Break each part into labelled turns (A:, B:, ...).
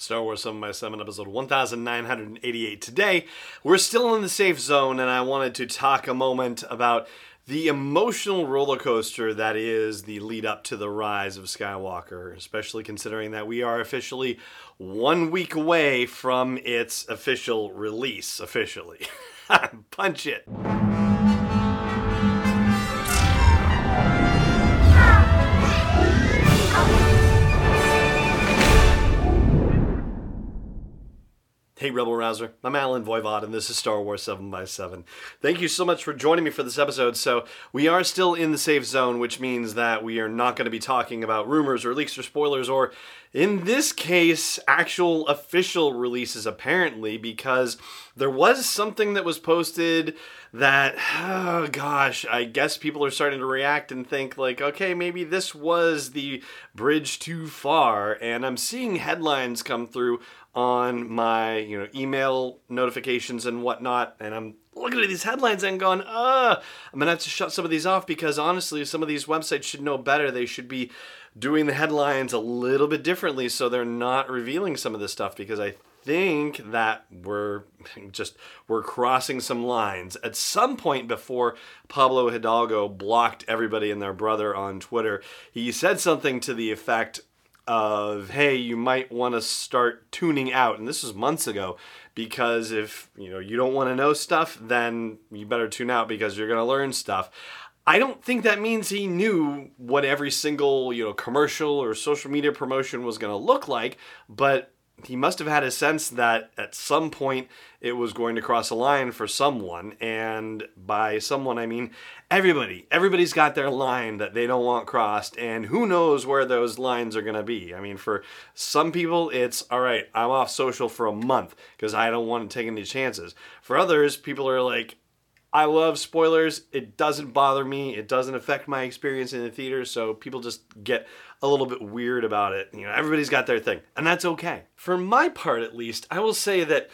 A: Star Wars 7 by 7 episode 1988. Today, we're still in the safe zone, and I wanted to talk a moment about the emotional roller coaster that is the lead up to the rise of Skywalker, especially considering that we are officially one week away from its official release. Officially. Punch it. Hey, Rebel Rouser. I'm Allen Voivod, and this is Star Wars 7 by 7 Thank you so much for joining me for this episode. So, we are still in the safe zone, which means that we are not going to be talking about rumors or leaks or spoilers, or in this case, actual official releases, apparently, because there was something that was posted that, oh gosh, I guess people are starting to react and think, like, okay, maybe this was the bridge too far. And I'm seeing headlines come through on my you know email notifications and whatnot and i'm looking at these headlines and going uh i'm gonna have to shut some of these off because honestly some of these websites should know better they should be doing the headlines a little bit differently so they're not revealing some of this stuff because i think that we're just we're crossing some lines. At some point before pablo hidalgo blocked everybody and their brother on twitter he said something to the effect of hey you might want to start tuning out. And this was months ago because if you know you don't want to know stuff then you better tune out because you're going to learn stuff. I don't think that means he knew what every single you know commercial or social media promotion was going to look like but he must have had a sense that at some point it was going to cross a line for someone and by someone i mean everybody. Everybody's got their line that they don't want crossed and who knows where those lines are going to be. I mean for some people it's all right i'm off social for a month because i don't want to take any chances. For others people are like I love spoilers. It doesn't bother me. It doesn't affect my experience in the theater. So people just get a little bit weird about it. You know, everybody's got their thing, and that's okay. For my part, at least, I will say that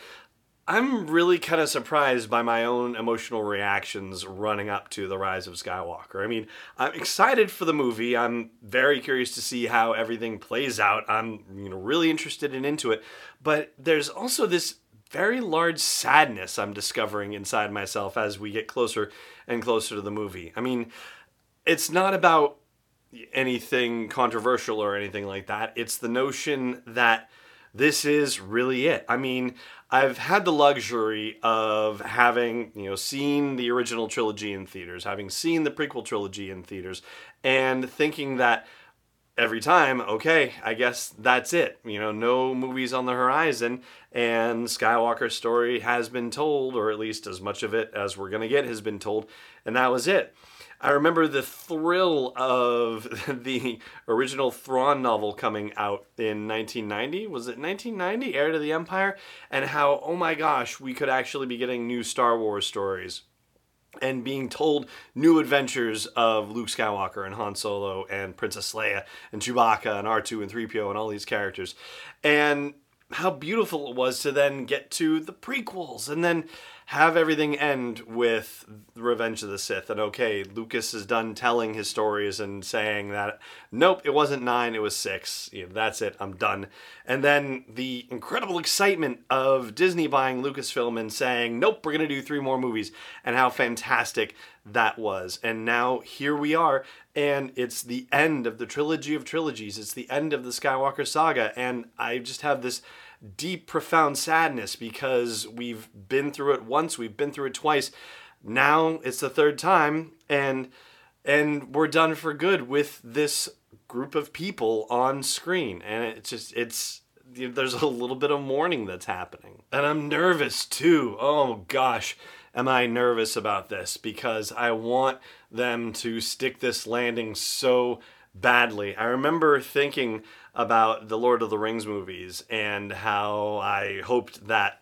A: I'm really kind of surprised by my own emotional reactions running up to the rise of Skywalker. I mean, I'm excited for the movie. I'm very curious to see how everything plays out. I'm, you know, really interested and into it. But there's also this very large sadness I'm discovering inside myself as we get closer and closer to the movie. I mean, it's not about anything controversial or anything like that. It's the notion that this is really it. I mean, I've had the luxury of having, you know, seen the original trilogy in theaters, having seen the prequel trilogy in theaters, and thinking that every time, okay, I guess that's it. You know, no movies on the horizon, and Skywalker's story has been told, or at least as much of it as we're going to get has been told, and that was it. I remember the thrill of the original Thrawn novel coming out in 1990. Was it 1990? Heir to the Empire? And how, oh my gosh, we could actually be getting new Star Wars stories and being told new adventures of Luke Skywalker and Han Solo and Princess Leia and Chewbacca and R2 and 3PO and all these characters. And how beautiful it was to then get to the prequels and then have everything end with Revenge of the Sith. And okay, Lucas is done telling his stories and saying that, nope, it wasn't nine, it was six. That's it, I'm done. And then the incredible excitement of Disney buying Lucasfilm and saying, nope, we're going to do three more movies, and how fantastic that was. And now here we are, and it's the end of the trilogy of trilogies. It's the end of the Skywalker saga, and I just have this deep, profound sadness because we've been through it once, we've been through it twice. Now it's the third time, and and we're done for good with this group of people on screen, and it's just it's there's a little bit of mourning that's happening, and I'm nervous too. Oh gosh, am I nervous about this because I want them to stick this landing so badly. I remember thinking about the Lord of the Rings movies and how I hoped that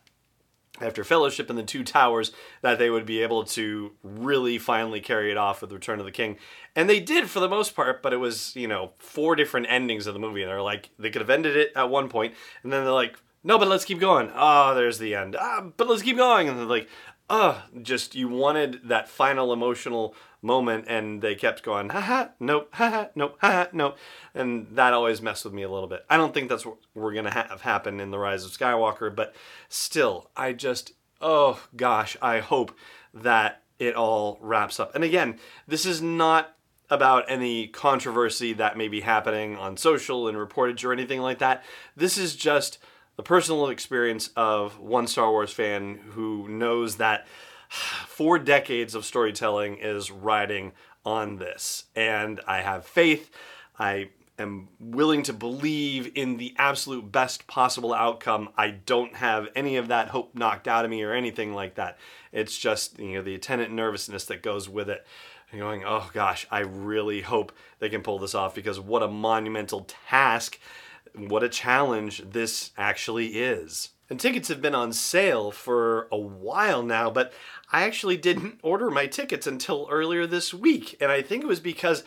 A: after Fellowship and the Two Towers that they would be able to really finally carry it off with Return of the King. And they did for the most part, but it was, you know, four different endings of the movie. And they're like, they could have ended it at one point, and then they're like, no, but let's keep going. Oh, there's the end. Ah, but let's keep going. And they're like, oh, just you wanted that final emotional moment, and they kept going, haha, nope, haha, nope, haha, nope. And that always messed with me a little bit. I don't think that's what we're going to have happen in The Rise of Skywalker, but still, I just, oh gosh, I hope that it all wraps up. And again, this is not about any controversy that may be happening on social and reportage or anything like that. This is just the personal experience of one Star Wars fan who knows that four decades of storytelling is riding on this. And I have faith. I am willing to believe in the absolute best possible outcome. I don't have any of that hope knocked out of me or anything like that. It's just, you know, the attendant nervousness that goes with it. And going, oh gosh, I really hope they can pull this off because what a monumental task what a challenge this actually is. And tickets have been on sale for a while now, but I actually didn't mm-hmm. order my tickets until earlier this week. And I think it was because,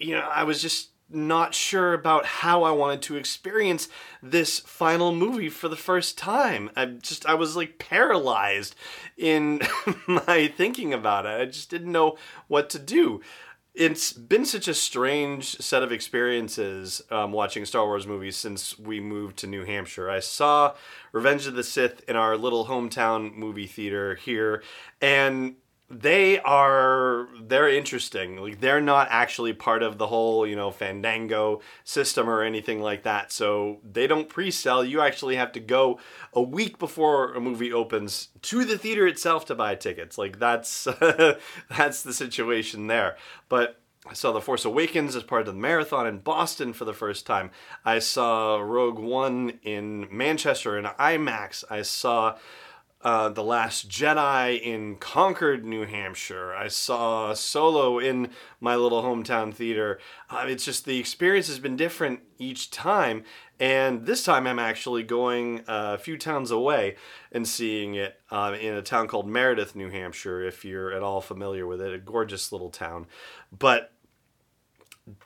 A: you know, I was just not sure about how I wanted to experience this final movie for the first time. I just I was like paralyzed in my thinking about it. I just didn't know what to do it's been such a strange set of experiences um, watching Star Wars movies since we moved to New Hampshire. I saw Revenge of the Sith in our little hometown movie theater here, and they are they're interesting. Like they're not actually part of the whole you know fandango system or anything like that. So they don't pre-sell. You actually have to go a week before a movie opens to the theater itself to buy tickets. Like that's that's the situation there. But I saw The Force Awakens as part of the marathon in Boston for the first time. I saw Rogue One in Manchester in IMAX. I saw uh, The Last Jedi in Concord, New Hampshire. I saw Solo in my little hometown theater. Uh, it's just the experience has been different each time. And this time I'm actually going a few towns away and seeing it uh, in a town called Meredith, New Hampshire, if you're at all familiar with it. A gorgeous little town. But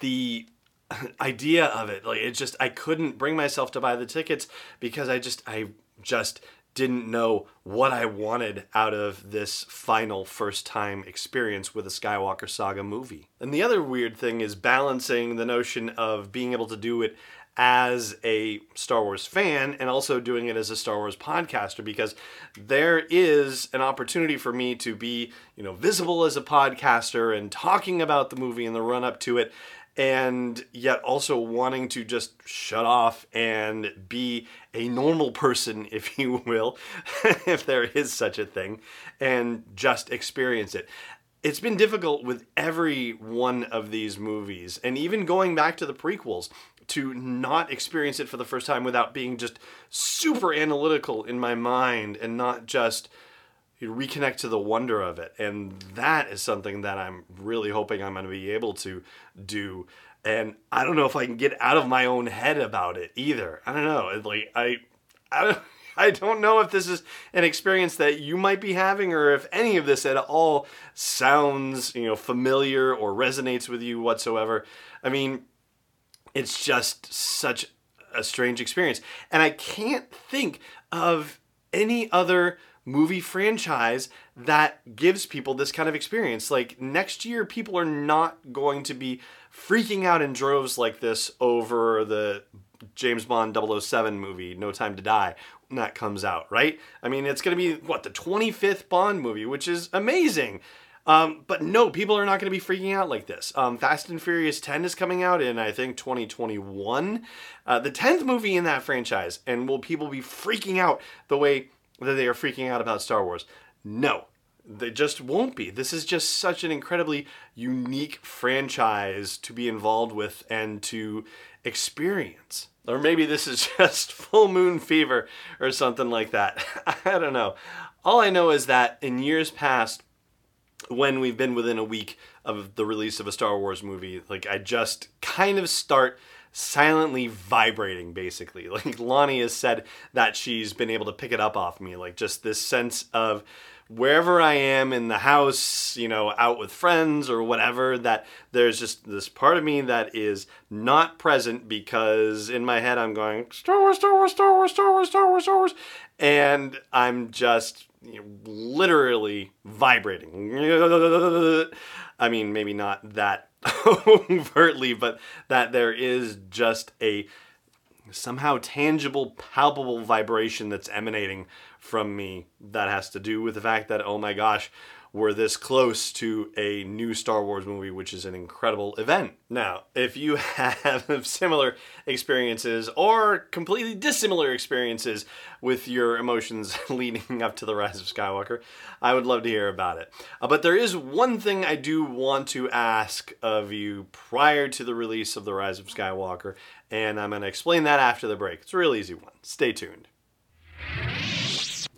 A: the idea of it, like it just, I couldn't bring myself to buy the tickets because I just, I just didn't know what I wanted out of this final first time experience with a Skywalker Saga movie. And the other weird thing is balancing the notion of being able to do it as a Star Wars fan and also doing it as a Star Wars podcaster because there is an opportunity for me to be, you know, visible as a podcaster and talking about the movie and the run up to it and yet also wanting to just shut off and be a normal person, if you will, if there is such a thing, and just experience it. It's been difficult with every one of these movies, and even going back to the prequels, to not experience it for the first time without being just super analytical in my mind and not just you reconnect to the wonder of it. And that is something that I'm really hoping I'm going to be able to do. And I don't know if I can get out of my own head about it either. I don't know. Like I, I don't. I don't know if this is an experience that you might be having or if any of this at all sounds, you know, familiar or resonates with you whatsoever. I mean, it's just such a strange experience. And I can't think of any other movie franchise that gives people this kind of experience. Like next year, people are not going to be freaking out in droves like this over the James Bond 007 movie, No Time to Die, when that comes out, right? I mean, it's going to be, what, the 25th Bond movie, which is amazing. Um, but no, people are not going to be freaking out like this. Um, Fast and Furious 10 is coming out in, I think, 2021. Uh, the 10th movie in that franchise. And will people be freaking out the way that they are freaking out about Star Wars. No, they just won't be. This is just such an incredibly unique franchise to be involved with and to experience. Or maybe this is just full moon fever or something like that. I don't know. All I know is that in years past, when we've been within a week of the release of a Star Wars movie, like I just kind of start silently vibrating basically. Like Lonnie has said that she's been able to pick it up off me, like just this sense of wherever I am in the house, you know, out with friends or whatever, that there's just this part of me that is not present because in my head I'm going, Star Wars, Star Wars, Star Wars, Star Wars, Star Wars, Star Wars. And I'm just literally vibrating. I mean, maybe not that overtly, but that there is just a somehow tangible, palpable vibration that's emanating from me that has to do with the fact that, oh my gosh, we're this close to a new Star Wars movie, which is an incredible event. Now, if you have similar experiences or completely dissimilar experiences with your emotions leading up to The Rise of Skywalker, I would love to hear about it. Uh, but there is one thing I do want to ask of you prior to the release of The Rise of Skywalker, and I'm going to explain that after the break. It's a real easy one. Stay tuned.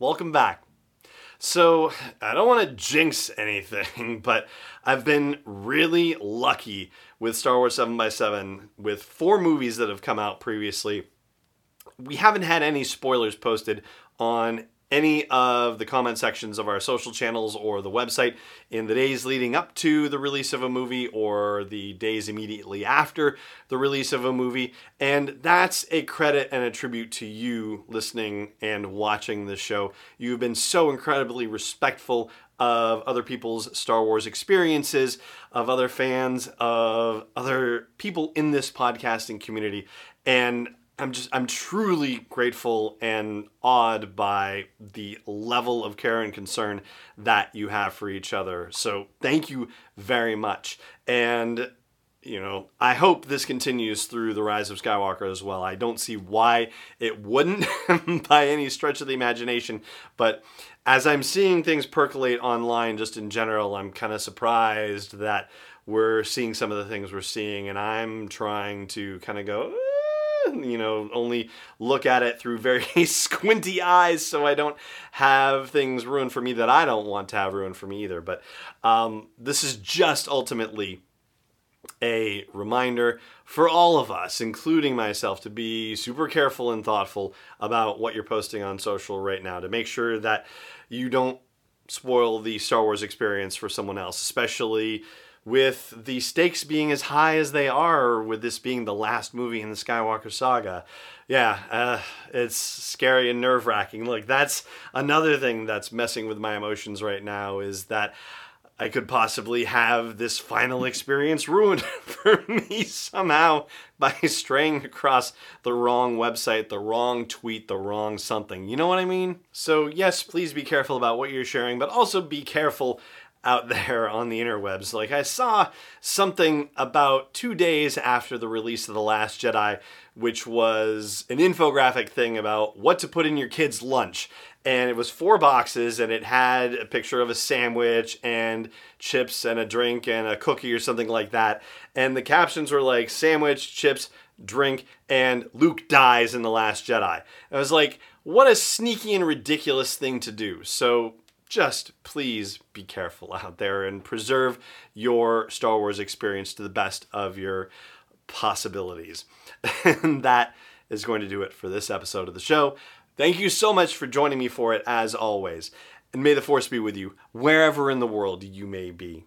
A: Welcome back. So, I don't want to jinx anything, but I've been really lucky with Star Wars 7x7 with four movies that have come out previously. We haven't had any spoilers posted on any of the comment sections of our social channels or the website in the days leading up to the release of a movie or the days immediately after the release of a movie. And that's a credit and a tribute to you listening and watching this show. You've been so incredibly respectful of other people's Star Wars experiences, of other fans, of other people in this podcasting community. And I'm just I'm truly grateful and awed by the level of care and concern that you have for each other. So thank you very much. And you know, I hope this continues through the rise of Skywalker as well. I don't see why it wouldn't by any stretch of the imagination, but as I'm seeing things percolate online just in general, I'm kind of surprised that we're seeing some of the things we're seeing and I'm trying to kind of go you know, only look at it through very squinty eyes so I don't have things ruined for me that I don't want to have ruined for me either. But um, this is just ultimately a reminder for all of us, including myself, to be super careful and thoughtful about what you're posting on social right now, to make sure that you don't spoil the Star Wars experience for someone else, especially with the stakes being as high as they are, with this being the last movie in the Skywalker saga. Yeah, uh, it's scary and nerve wracking. Look, that's another thing that's messing with my emotions right now is that I could possibly have this final experience ruined for me somehow by straying across the wrong website, the wrong tweet, the wrong something. You know what I mean? So, yes, please be careful about what you're sharing, but also be careful out there on the interwebs. Like I saw something about two days after the release of The Last Jedi, which was an infographic thing about what to put in your kid's lunch. And it was four boxes and it had a picture of a sandwich and chips and a drink and a cookie or something like that. And the captions were like sandwich, chips, drink, and Luke dies in The Last Jedi. I was like, what a sneaky and ridiculous thing to do. So just please be careful out there and preserve your Star Wars experience to the best of your possibilities. and that is going to do it for this episode of the show. Thank you so much for joining me for it, as always. And may the Force be with you wherever in the world you may be.